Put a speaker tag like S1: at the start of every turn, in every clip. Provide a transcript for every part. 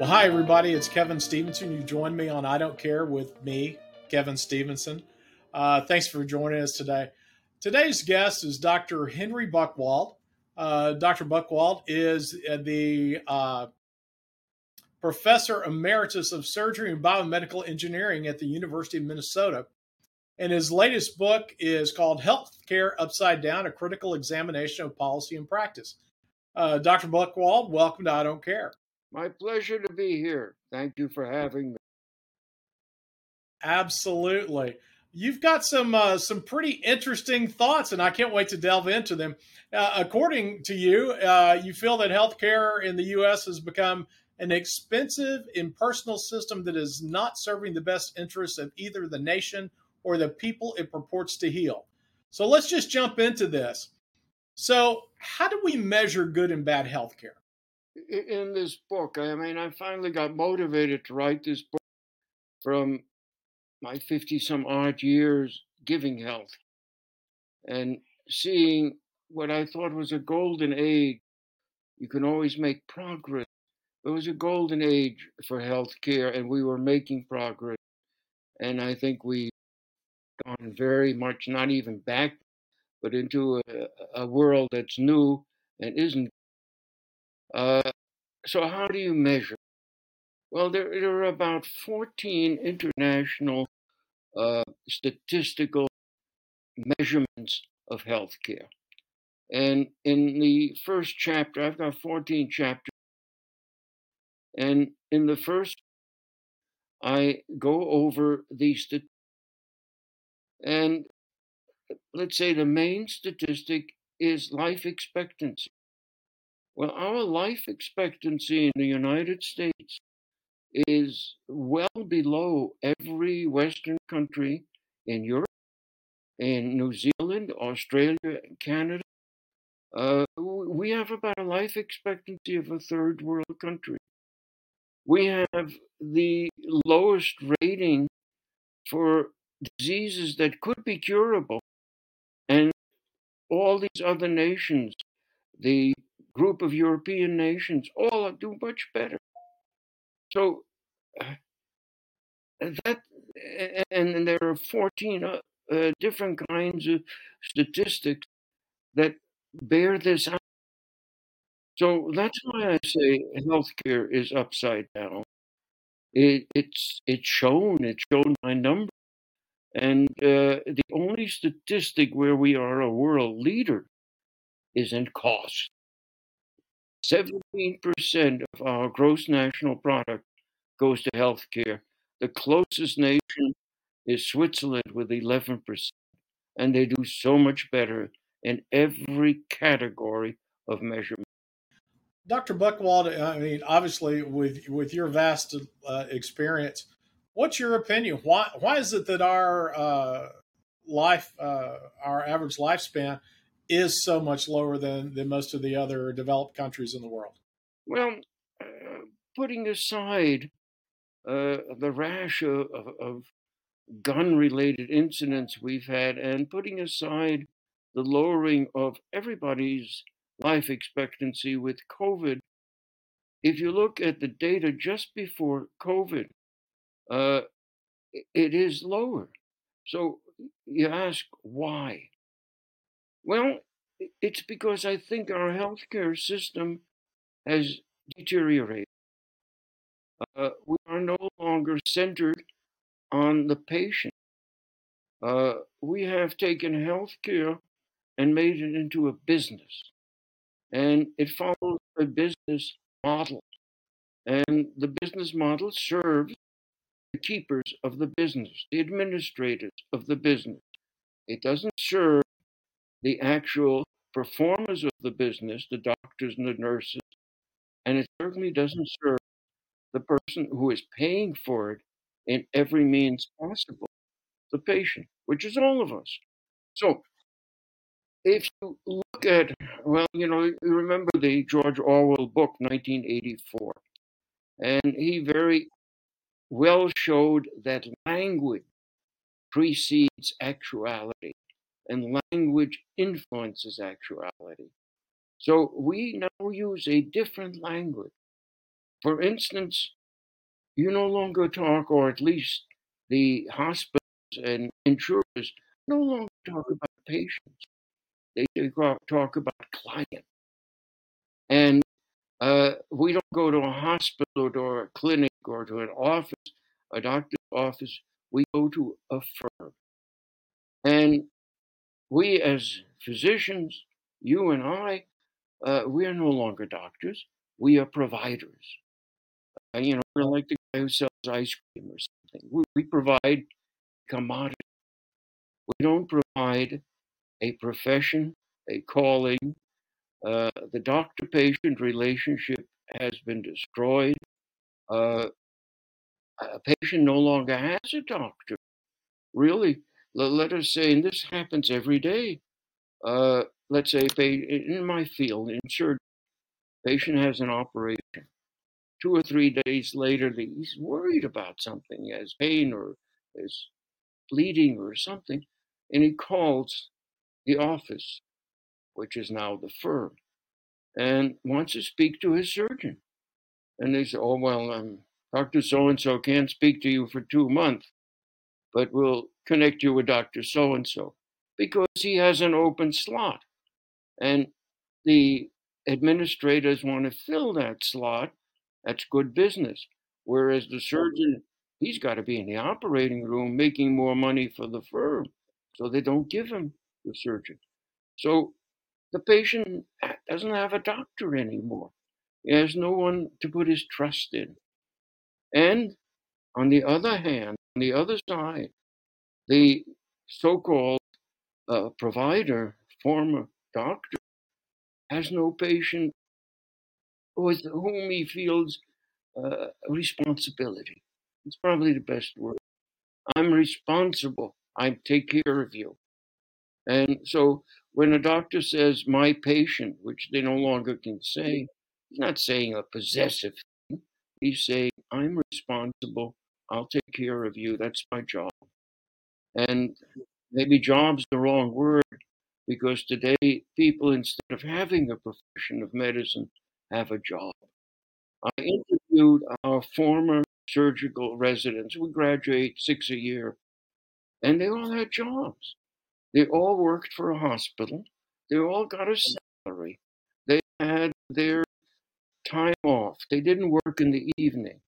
S1: Well, hi, everybody. It's Kevin Stevenson. You joined me on I Don't Care with me, Kevin Stevenson. Uh, thanks for joining us today. Today's guest is Dr. Henry Buchwald. Uh, Dr. Buchwald is the uh, professor emeritus of surgery and biomedical engineering at the University of Minnesota. And his latest book is called Healthcare Upside Down A Critical Examination of Policy and Practice. Uh, Dr. Buchwald, welcome to I Don't Care.
S2: My pleasure to be here. Thank you for having me.
S1: Absolutely. You've got some uh, some pretty interesting thoughts, and I can't wait to delve into them. Uh, according to you, uh, you feel that healthcare in the U.S. has become an expensive, impersonal system that is not serving the best interests of either the nation or the people it purports to heal. So let's just jump into this. So, how do we measure good and bad healthcare?
S2: In this book, I mean, I finally got motivated to write this book from my 50 some odd years giving health and seeing what I thought was a golden age. You can always make progress. It was a golden age for healthcare, and we were making progress. And I think we've gone very much not even back, but into a, a world that's new and isn't. Uh, so how do you measure? Well, there, there are about 14 international uh, statistical measurements of healthcare. And in the first chapter, I've got 14 chapters. And in the first, I go over the statistics. And let's say the main statistic is life expectancy. Well, our life expectancy in the United States is well below every Western country in Europe, in New Zealand, Australia, Canada. Uh, we have about a life expectancy of a third world country. We have the lowest rating for diseases that could be curable. And all these other nations, the group of European nations, all do much better. So uh, that, and there are 14 uh, uh, different kinds of statistics that bear this out. So that's why I say healthcare is upside down. It, it's it's shown. It's shown by numbers, and uh, the only statistic where we are a world leader is in cost. 17% of our gross national product goes to healthcare. The closest nation is Switzerland with 11%. And they do so much better in every category of measurement.
S1: Dr. Buchwald, I mean, obviously, with with your vast uh, experience, what's your opinion? Why why is it that our uh, life, uh, our average lifespan, is so much lower than, than most of the other developed countries in the world?
S2: Well, uh, putting aside uh, the rash of, of, gun related incidents we've had and putting aside the lowering of everybody's life expectancy with COVID, if you look at the data just before COVID, uh, it is lower. So you ask why? Well, it's because I think our healthcare system has deteriorated. Uh, we are no longer centered on the patient. Uh, we have taken healthcare and made it into a business. And it follows a business model. And the business model serves the keepers of the business, the administrators of the business. It doesn't serve the actual performers of the business, the doctors and the nurses, and it certainly doesn't serve the person who is paying for it in every means possible, the patient, which is all of us. So, if you look at, well, you know, you remember the George Orwell book, 1984, and he very well showed that language precedes actuality and language influences actuality. So we now use a different language For instance, you no longer talk, or at least the hospitals and insurers no longer talk about patients. They talk about clients. And uh, we don't go to a hospital or a clinic or to an office, a doctor's office. We go to a firm. And we, as physicians, you and I, uh, we are no longer doctors. We are providers. Uh, you know, we're like the guy who sells ice cream or something. We, we provide commodity. We don't provide a profession, a calling. Uh, the doctor patient relationship has been destroyed. Uh, a patient no longer has a doctor. Really, let us say, and this happens every day. Uh, let's say in my field, in surgery, patient has an operation. Two or three days later, he's worried about something. He has pain or is bleeding or something, and he calls the office, which is now the firm, and wants to speak to his surgeon. And they say, "Oh well, um, Doctor So and So can't speak to you for two months, but we'll connect you with Doctor So and So because he has an open slot, and the administrators want to fill that slot. That's good business. Whereas the surgeon, he's got to be in the operating room making more money for the firm, so they don't give him the surgeon. So the patient doesn't have a doctor anymore. He has no one to put his trust in. And on the other hand, on the other side, the so called uh, provider, former doctor, has no patient with whom he feels uh, responsibility. It's probably the best word. I'm responsible. I take care of you. And so when a doctor says my patient, which they no longer can say, he's not saying a possessive thing. He's saying, I'm responsible. I'll take care of you. That's my job. And maybe job's the wrong word because today people, instead of having a profession of medicine, have a job. I interviewed our former surgical residents. We graduate six a year, and they all had jobs. They all worked for a hospital. They all got a salary. They had their time off. They didn't work in the evening.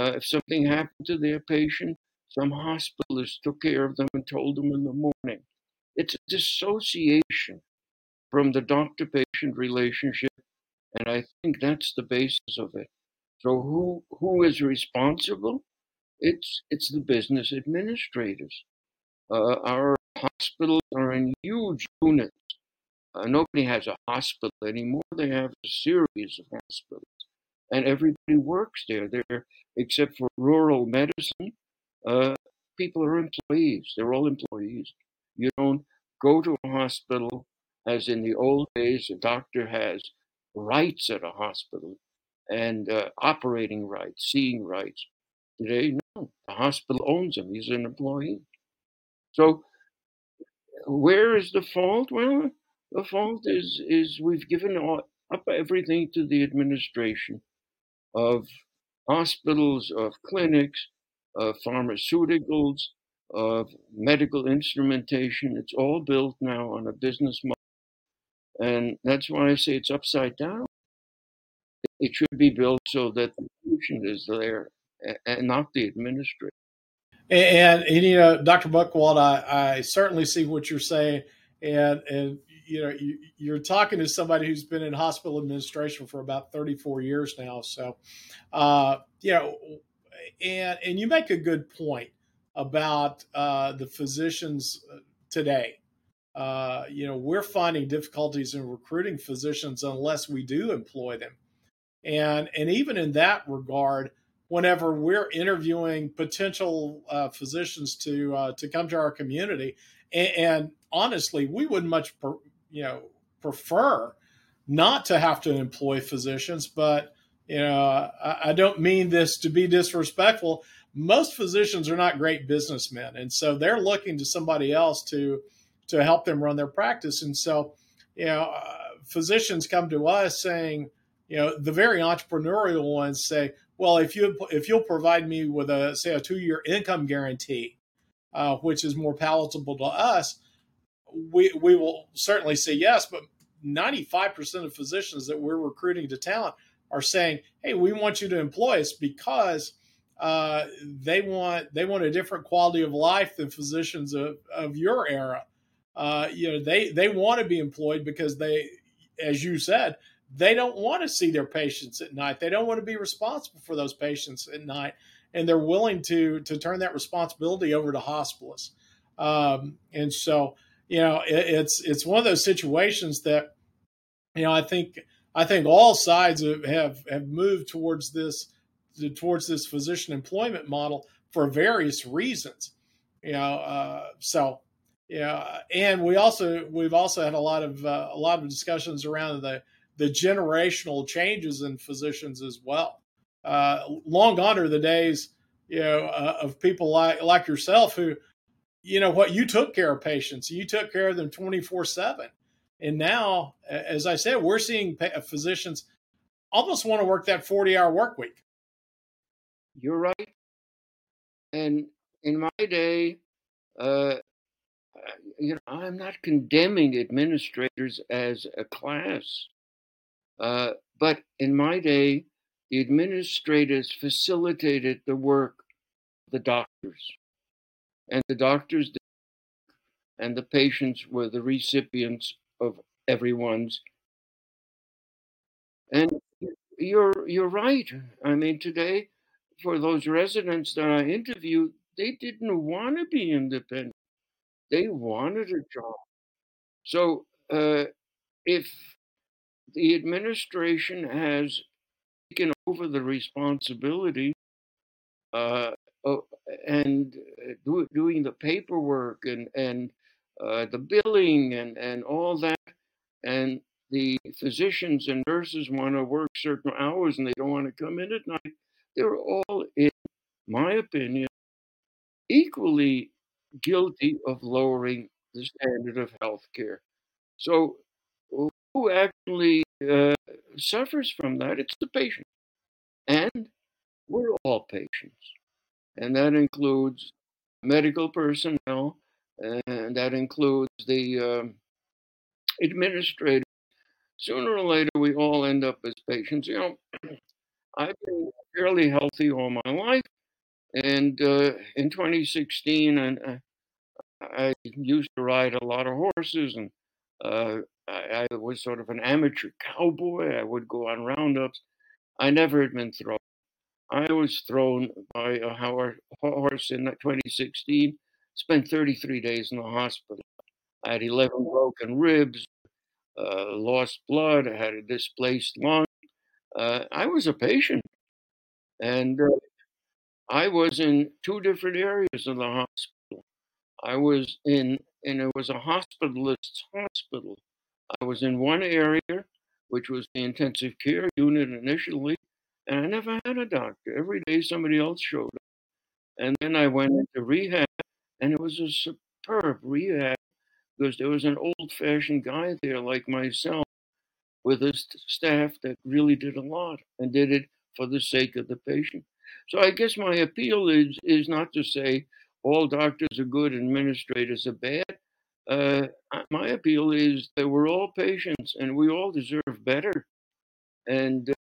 S2: Uh, if something happened to their patient, some hospitalist took care of them and told them in the morning. It's a dissociation from the doctor patient relationship, and I think that's the basis of it. So who who is responsible? It's it's the business administrators. Uh, our hospitals are in huge units. Uh, nobody has a hospital anymore. They have a series of hospitals, and everybody works there. There, except for rural medicine, uh, people are employees. They're all employees. You don't go to a hospital as in the old days. A doctor has rights at a hospital and uh, operating rights, seeing rights. Today, no. The hospital owns him. He's an employee. So where is the fault? Well, the fault is is we've given up everything to the administration of hospitals, of clinics, of pharmaceuticals, of medical instrumentation. It's all built now on a business model. And that's why I say it's upside down. It should be built so that the patient is there and not the administrator.
S1: And, and, you know, Dr. Buchwald, I, I certainly see what you're saying, and and you know, you, are talking to somebody who's been in hospital administration for about 34 years now. So, uh, you know, and and you make a good point about uh, the physicians uh, today. Uh, you know, we're finding difficulties in recruiting physicians unless we do employ them, and and even in that regard whenever we're interviewing potential uh, physicians to uh, to come to our community. And, and, honestly, we would much you know prefer not to have to employ physicians, but you know I, I don't mean this to be disrespectful. Most physicians are not great businessmen, and so they're looking to somebody else to to help them run their practice. And so, you know, uh, physicians come to us saying, you know, the very entrepreneurial ones say, well, if you if you'll provide me with a say a two year income guarantee, uh, which is more palatable to us, we we will certainly say yes. But ninety five percent of physicians that we're recruiting to talent are saying, hey, we want you to employ us because uh, they want they want a different quality of life than physicians of, of your era. Uh, you know, they they want to be employed because they, as you said, they don't want to see their patients at night. They don't want to be responsible for those patients at night, and they're willing to to turn that responsibility over to hospitalists. Um, and so, you know, it, it's it's one of those situations that, you know, I think I think all sides have have, moved towards this towards this physician employment model for various reasons. You know, uh, so yeah, and we also we've also had a lot of uh, a lot of discussions around the the generational changes in physicians as well. Uh, long gone are the days, you know, uh, of people like like yourself who, you know, what you took care of patients, you took care of them twenty four seven, and now, as I said, we're seeing physicians almost want to work that forty hour work week.
S2: You're right, and in my day, uh, you know, I'm not condemning administrators as a class. Uh, but in my day, the administrators facilitated the work of the doctors. And the doctors and the patients were the recipients of everyone's. And you're you're right. I mean, today, for those residents that I interviewed, they didn't want to be independent. They wanted a job. So uh, if the administration has taken over the responsibility uh, and uh, do, doing the paperwork and and uh, the billing and and all that, and the physicians and nurses want to work certain hours and they don't want to come in at night. They're all, in my opinion, equally guilty of lowering the standard of health care. So who actually uh, suffers from that? It's the patient. And we're all patients. And that includes medical personnel, and that includes the um, administrators. Sooner or later, we all end up as patients. You know, I've been fairly healthy all my life. And uh, in 2016, and uh, I used to ride a lot of horses and uh, I, I, was sort of an amateur cowboy. I would go on roundups. I never had been thrown. I was thrown by a horse in 2016. Spent 33 days in the hospital. I had 11 broken ribs, uh, lost blood. I had a displaced lung. Uh, I was a patient, and uh, I was in two different areas of the hospital. I was in, and it was a hospitalist's hospital. I was in one area, which was the intensive care unit initially, and I never had a doctor. Every day somebody else showed up. And then I went into rehab, and it was a superb rehab because there was an old fashioned guy there like myself with a staff that really did a lot and did it for the sake of the patient. So I guess my appeal is is not to say all doctors are good, and administrators are bad. Uh, my appeal is that we're all patients and we all deserve better, and uh,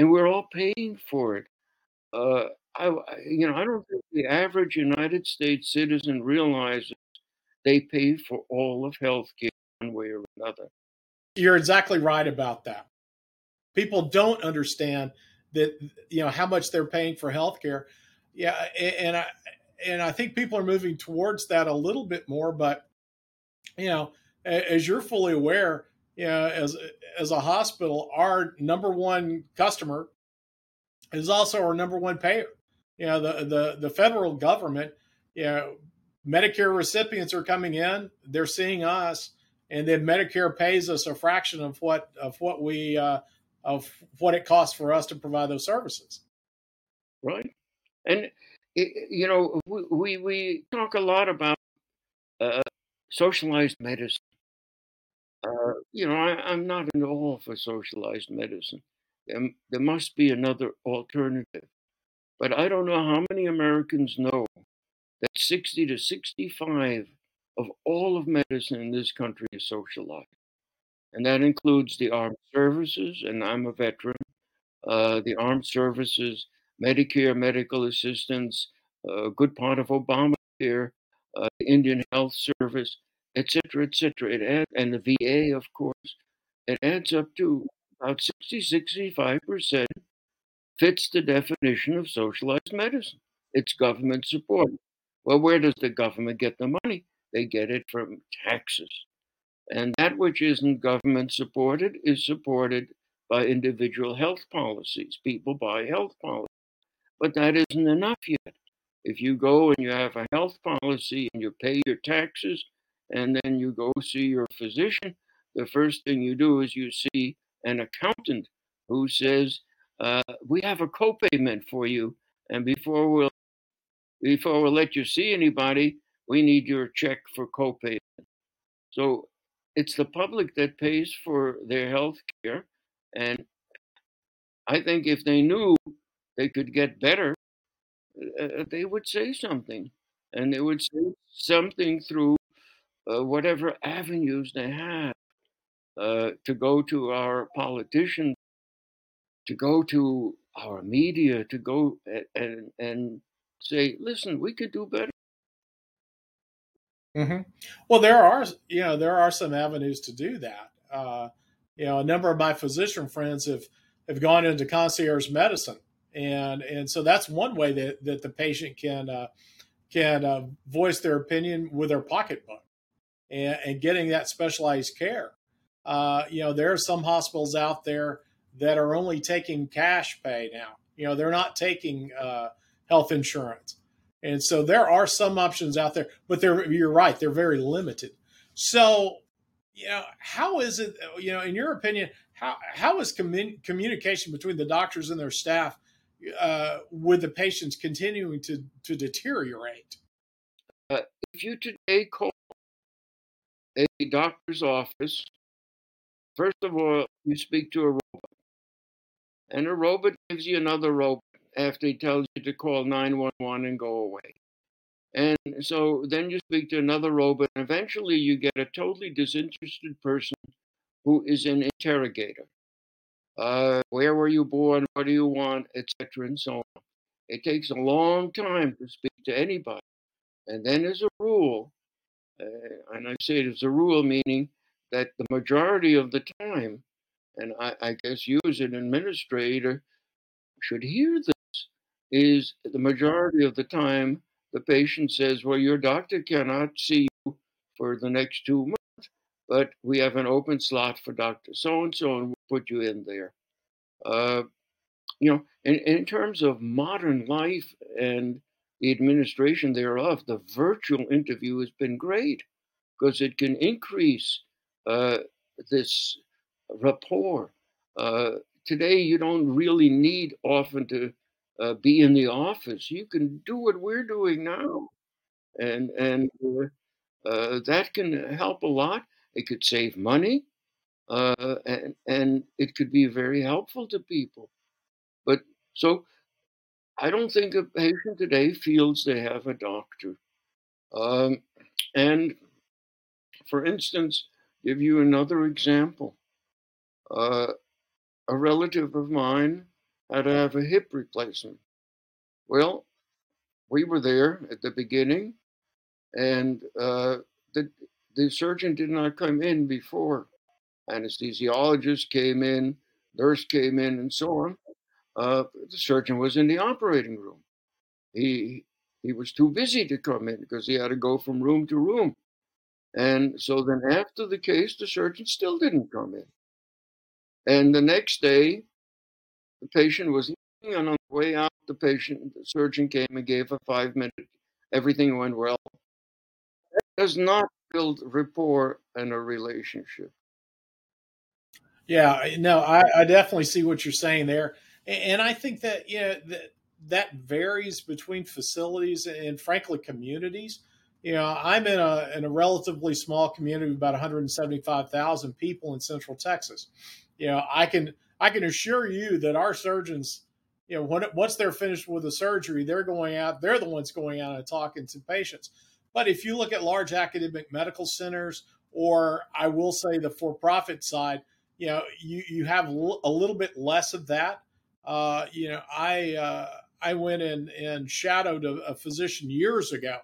S2: and we're all paying for it. Uh, I, you know, I don't think the average United States citizen realizes they pay for all of healthcare one way or another.
S1: You're exactly right about that. People don't understand that you know how much they're paying for healthcare. Yeah, and I and I think people are moving towards that a little bit more. But you know, as you're fully aware, you know, as as a hospital, our number one customer is also our number one payer. You know, the the the federal government, you know, Medicare recipients are coming in, they're seeing us, and then Medicare pays us a fraction of what of what we uh, of what it costs for us to provide those services.
S2: Right, and you know, we, we talk a lot about uh, socialized medicine. Uh, you know, I, am not at all for socialized medicine. There, there must be another alternative. But I don't know how many Americans know that 60 to 65 of all of medicine in this country is socialized. And that includes the armed services, and I'm a veteran, uh, the armed services, Medicare, medical assistance, a good part of Obamacare, uh, the Indian Health Service, etc., etc. It and the VA, of course, it adds up to about 60, 65 percent fits the definition of socialized medicine. It's government support. Well, where does the government get the money? They get it from taxes. And that which isn't government supported is supported by individual health policies. People buy health policies. But that isn't enough yet. If you go and you have a health policy and you pay your taxes and then you go see your physician, the first thing you do is you see an accountant who says, uh, "We have a copayment for you, and before we'll before we'll let you see anybody, we need your check for copayment." So it's the public that pays for their health care, and I think if they knew they could get better, uh, they would say something, and they would say something through uh, whatever avenues they have uh, to go to our politicians, to go to our media, to go and, and, say, listen, we could do better.
S1: Mm-hmm. Well, there are, you know, there are some avenues to do that. Uh, you know, a number of my physician friends have have gone into concierge medicine, and and so that's one way that that the patient can uh, can uh, voice their opinion with their pocketbook and, and getting that specialized care. Uh, you know, there are some hospitals out there that are only taking cash pay now. You know, they're not taking uh, health insurance, and so there are some options out there, but they're you're right, they're very limited. So, you know, how is it? You know, in your opinion, how how is commun- communication between the doctors and their staff uh, with the patients continuing to to deteriorate?
S2: Uh, if you today call a doctor's office, first of all, you speak to a robot. And a robot gives you another robot after he tells you to call 911 and go away. And so then you speak to another robot, and eventually you get a totally disinterested person who is an interrogator. Uh, where were you born? What do you want? Etc. and so on. It takes a long time to speak to anybody. And then as a rule and I say it as a rule, meaning that the majority of the time, and I, I guess you as an administrator should hear this, is the majority of the time the patient says, Well, your doctor cannot see you for the next two months, but we have an open slot for Dr. So and so, and we'll put you in there. Uh, you know, in, in terms of modern life and the administration thereof, the virtual interview has been great because it can increase uh, this rapport. Uh, today, you don't really need often to uh, be in the office. You can do what we're doing now, and and uh, uh, that can help a lot. It could save money, uh, and and it could be very helpful to people. But so I don't think a patient today feels they have a doctor. Um, and for instance, give you another example. Uh, a relative of mine had to have a hip replacement. Well, we were there at the beginning, and uh, the, the surgeon did not come in before. Anesthesiologist came in, nurse came in, and so on uh, the surgeon was in the operating room. He he was too busy to come in because he had to go from room to room. And so then after the case, the surgeon still didn't come in. And the next day, the patient was and on the way out, the patient, the surgeon came and gave a five minute, everything went well. That does not build rapport and a relationship.
S1: Yeah, no, I, I definitely see what you're saying there and I think that you know that that varies between facilities and frankly communities. you know, I'm in a in a relatively small community about 175,000 people in Central Texas. You know, I can I can assure you that our surgeons, you know, when once they're finished with the surgery, they're going out. They're the ones going out and talking to patients. But if you look at large academic medical centers, or I will say the for-profit side, you know, you you have a little bit less of that. Uh, you know, I uh, I went in and shadowed a, a physician years ago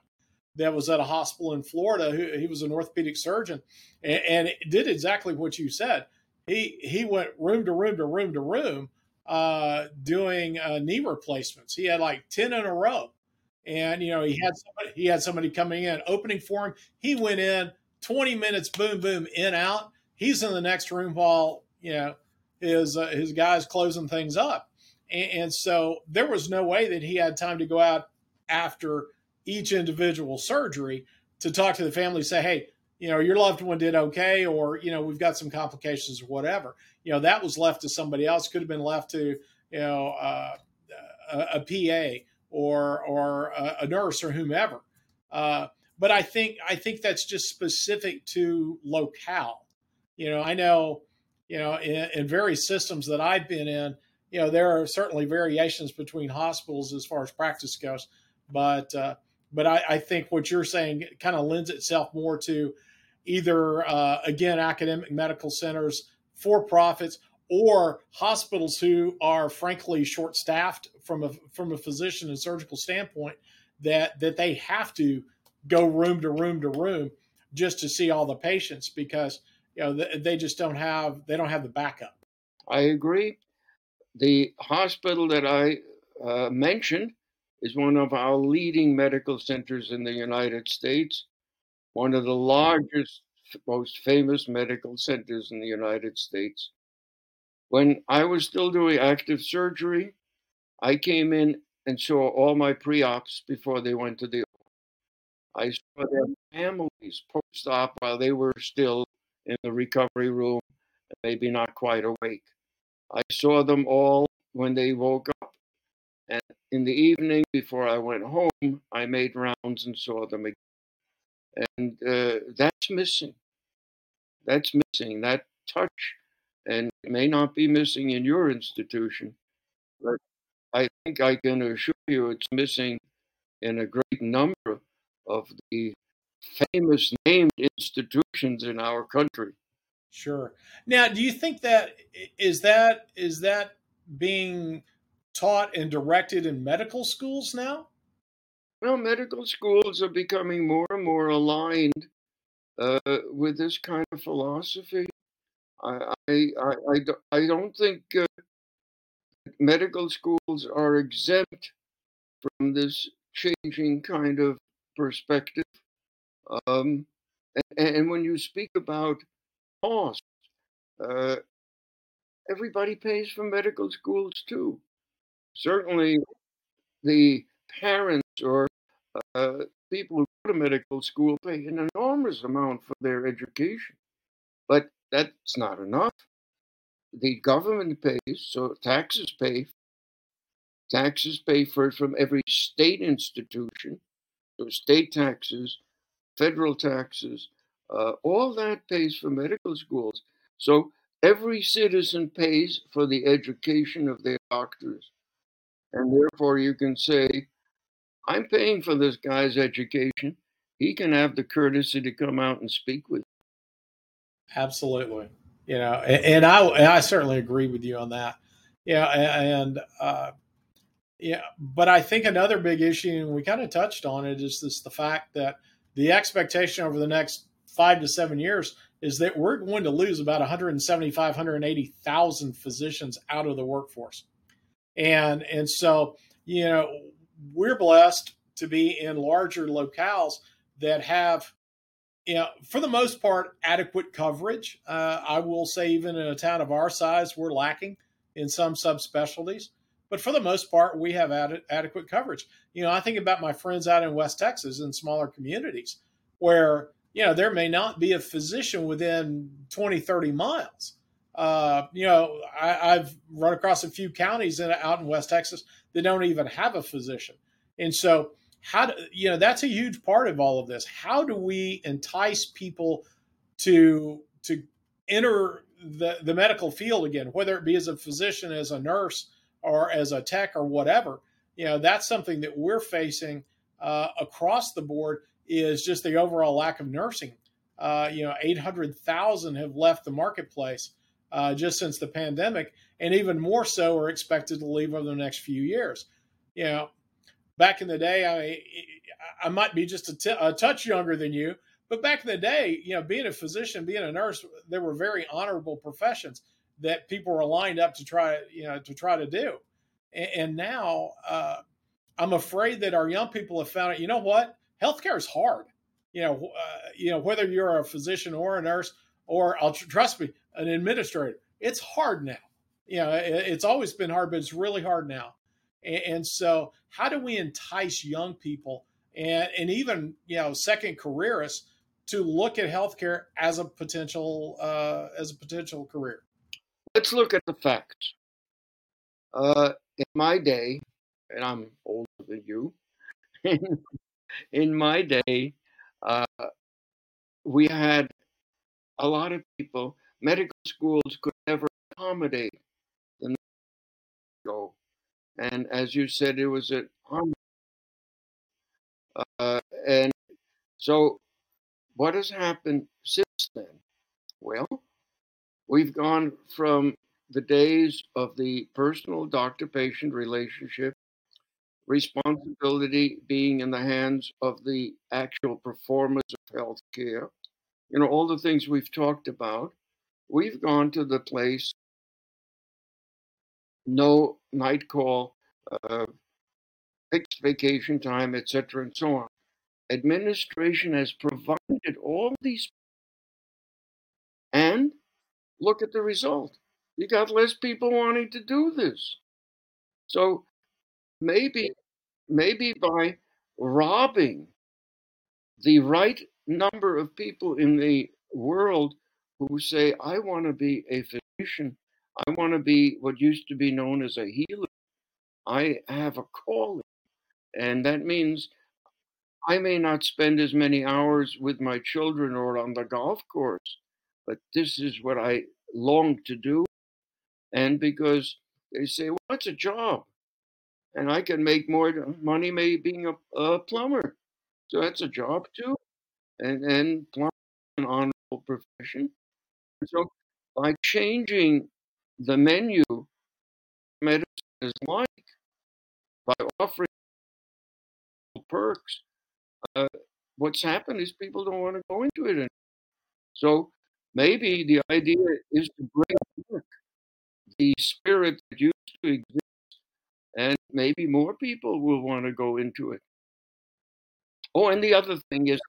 S1: that was at a hospital in Florida. Who, he was an orthopedic surgeon and, and did exactly what you said. He he went room to room to room to room uh, doing uh, knee replacements. He had like ten in a row, and you know he had somebody, he had somebody coming in opening for him. He went in twenty minutes, boom boom, in out. He's in the next room while you know his uh, his guys closing things up, and, and so there was no way that he had time to go out after each individual surgery to talk to the family, say, hey, you know, your loved one did okay, or, you know, we've got some complications or whatever. You know, that was left to somebody else, could have been left to, you know, uh, a, a, PA or, or a, a, nurse or whomever. Uh, but I think, I think that's just specific to locale. You know, I know, you know, in, in various systems that I've been in, you know, there are certainly variations between hospitals as far as practice goes, but, uh, but I, I think what you're saying kind of lends itself more to either, uh, again, academic medical centers, for profits, or hospitals who are frankly short staffed from a from a physician and surgical standpoint that that they have to go room to room to room just to see all the patients because you know they just don't have they don't have the backup.
S2: I agree. The hospital that I uh, mentioned is one of our leading medical centers in the United States, one of the largest, most famous medical centers in the United States. When I was still doing active surgery, I came in and saw all my pre ops before they went to the I saw their families post op while they were still in the recovery room, maybe not quite awake. I saw them all when they woke up and in the evening, before I went home, I made rounds and saw them again. And uh, that's missing. That's missing. That touch, and it may not be missing in your institution, but I think I can assure you it's missing in a great number of the famous named institutions in our country.
S1: Sure. Now, do you think that is that is that being taught and directed in medical schools now?
S2: Well, medical schools are becoming more and more aligned uh, with this kind of philosophy. I, I, I, I don't think uh, medical schools are exempt from this changing kind of perspective. Um, and, and, when you speak about cost, uh, everybody pays for medical schools too certainly the parents or uh, people who go to medical school pay an enormous amount for their education. But that's not enough. The government pays, so taxes pay. Taxes pay for it from every state institution, so state taxes, federal taxes, uh, all that pays for medical schools. So every citizen pays for the education of their doctors. And therefore, you can say, I'm paying for this guy's education. He can have the courtesy to come out and speak with.
S1: Absolutely. You know, and, and I and I certainly agree with you on that. Yeah, and uh, yeah, but I think another big issue, and we kind of touched on it, is this the fact that the expectation over the next five to seven years is that we're going to lose about 175, 180,000 physicians out of the workforce. And and so you know we're blessed to be in larger locales that have you know for the most part adequate coverage. Uh, i will say even in a town of our size we're lacking in some subspecialties but for the most part we have ad- adequate coverage you know i think about my friends out in west texas in smaller communities where you know there may not be a physician within 20 30 miles uh, you know, I, have run across a few counties in, out in West Texas that don't even have a physician. And so how do you know that's a huge part of all of this? How do we entice people to to enter the the medical field again, whether it be as a physician, as a nurse, or as a tech or whatever? You know, that's something that we're facing uh, across the board is just the overall lack of nursing. Uh, you know, 800,000 have left the marketplace uh, just since the pandemic, and even more so are expected to leave over the next few years. You know, back in the day, I I might be just a, t- a touch younger than you, but back in the day, you know, being a physician, being a nurse, there were very honorable professions that people were lined up to try, you know, to try to do. And, and now, uh, I'm afraid that our young people have found it. You know what? Healthcare is hard. You know, uh, you know whether you're a physician or a nurse or I'll trust me, an administrator. It's hard now. You know, it, it's always been hard, but it's really hard now. And, and so, how do we entice young people and and even you know second careerists to look at healthcare as a potential uh, as a potential career?
S2: Let's look at the facts. Uh, in my day, and I'm older than you. in, my day, uh, we had a lot of people. Medical schools could never accommodate the go, and as you said, it was a uh, and so what has happened since then? Well, we've gone from the days of the personal doctor patient relationship responsibility being in the hands of the actual performers of healthcare. You know, all the things we've talked about. We've gone to the place, no night call, uh, fixed vacation time, etc., and so on. Administration has provided all these, and look at the result. You got less people wanting to do this. So maybe maybe by robbing the right number of people in the world who say i want to be a physician i want to be what used to be known as a healer i have a calling and that means i may not spend as many hours with my children or on the golf course but this is what i long to do and because they say well it's a job and I can make more money maybe being a, a plumber. So that's a job too, and and plumber an honorable profession. So by changing the menu, medicine is like by offering perks. Uh, what's happened is people don't want to go into it anymore. So maybe the idea is to bring back the spirit that used to exist and maybe more people will want to go into it. Oh, and the other thing is,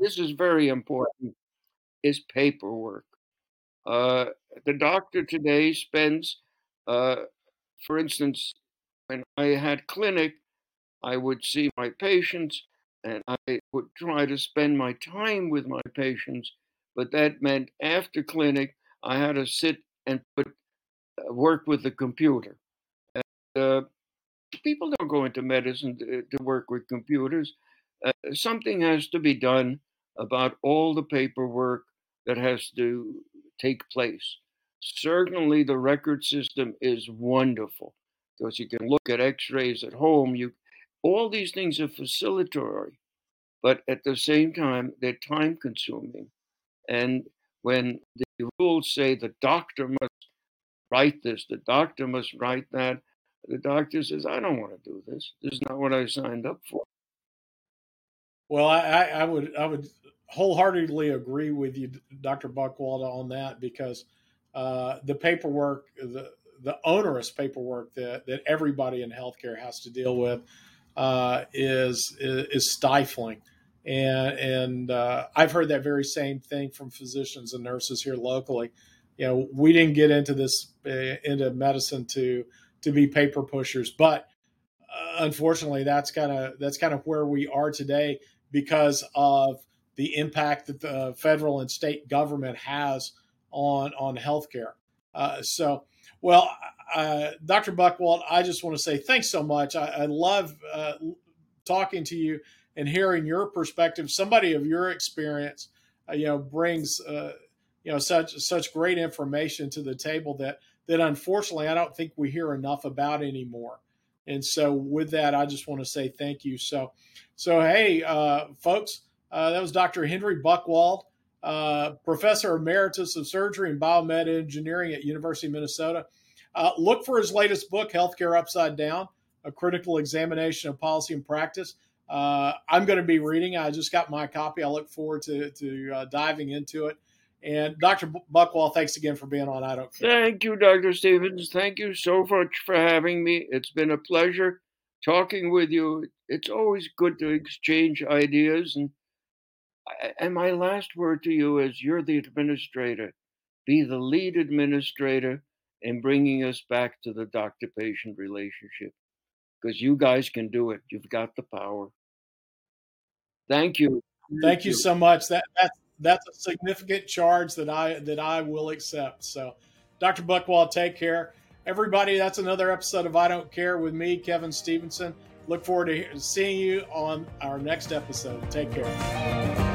S2: this is very important, is paperwork. Uh, the doctor today spends, uh, for instance, when I had clinic, I would see my patients and I would try to spend my time with my patients, but that meant after clinic, I had to sit and put uh, work with the computer. And, uh, people don't go into medicine to, to work with computers. Uh, something has to be done about all the paperwork that has to take place. Certainly, the record system is wonderful because you can look at X-rays at home. You, all these things are facilitatory, but at the same time, they're time-consuming. And when the rules say the doctor must write this, the doctor must write that, the doctor says, I don't want to do this. This is not what I signed up for.
S1: Well, I, I would I would wholeheartedly agree with you, Dr. Buckwalter, on that because uh, the paperwork, the the onerous paperwork that, that everybody in healthcare has to deal with uh, is, is, is stifling, and and uh, I've heard that very same thing from physicians and nurses here locally. You know, we didn't get into this uh, into medicine to to be paper pushers. But uh, unfortunately, that's kind of that's kind of where we are today because of the impact that the federal and state government has on on healthcare. Uh, so, well, Dr. Buchwald, I just want to say thanks so much. I, I love uh, talking to you and hearing your perspective. Somebody of your experience, uh, you know, brings uh, you know such such great information to the table that that unfortunately I don't think we hear enough about anymore. And so with that, I just want to say thank you. So so hey, uh, folks, uh, that was Dr. Henry Buchwald, uh, professor emeritus of surgery and biomed engineering at University of Minnesota. Uh, look for his latest book, Healthcare Upside Down: A Critical Examination of Policy and Practice. Uh, I'm going to be reading. I just got my copy. I look forward to to uh, diving into it. And Dr. Buchwald, thanks again for being on I Don't
S2: Care. Thank you, Dr. Stevens. Thank you so much for having me. It's been a pleasure talking with you. It's always good to exchange ideas. And, and my last word to you is you're the administrator. Be the lead administrator in bringing us back to the doctor patient relationship because you guys can do it. You've got the power. Thank you.
S1: Thank, Thank you. you so much. That that's that's a significant charge that I that I will accept. So, Dr. Buchwald, take care. Everybody, that's another episode of I Don't Care with me, Kevin Stevenson. Look forward to seeing you on our next episode. Take care.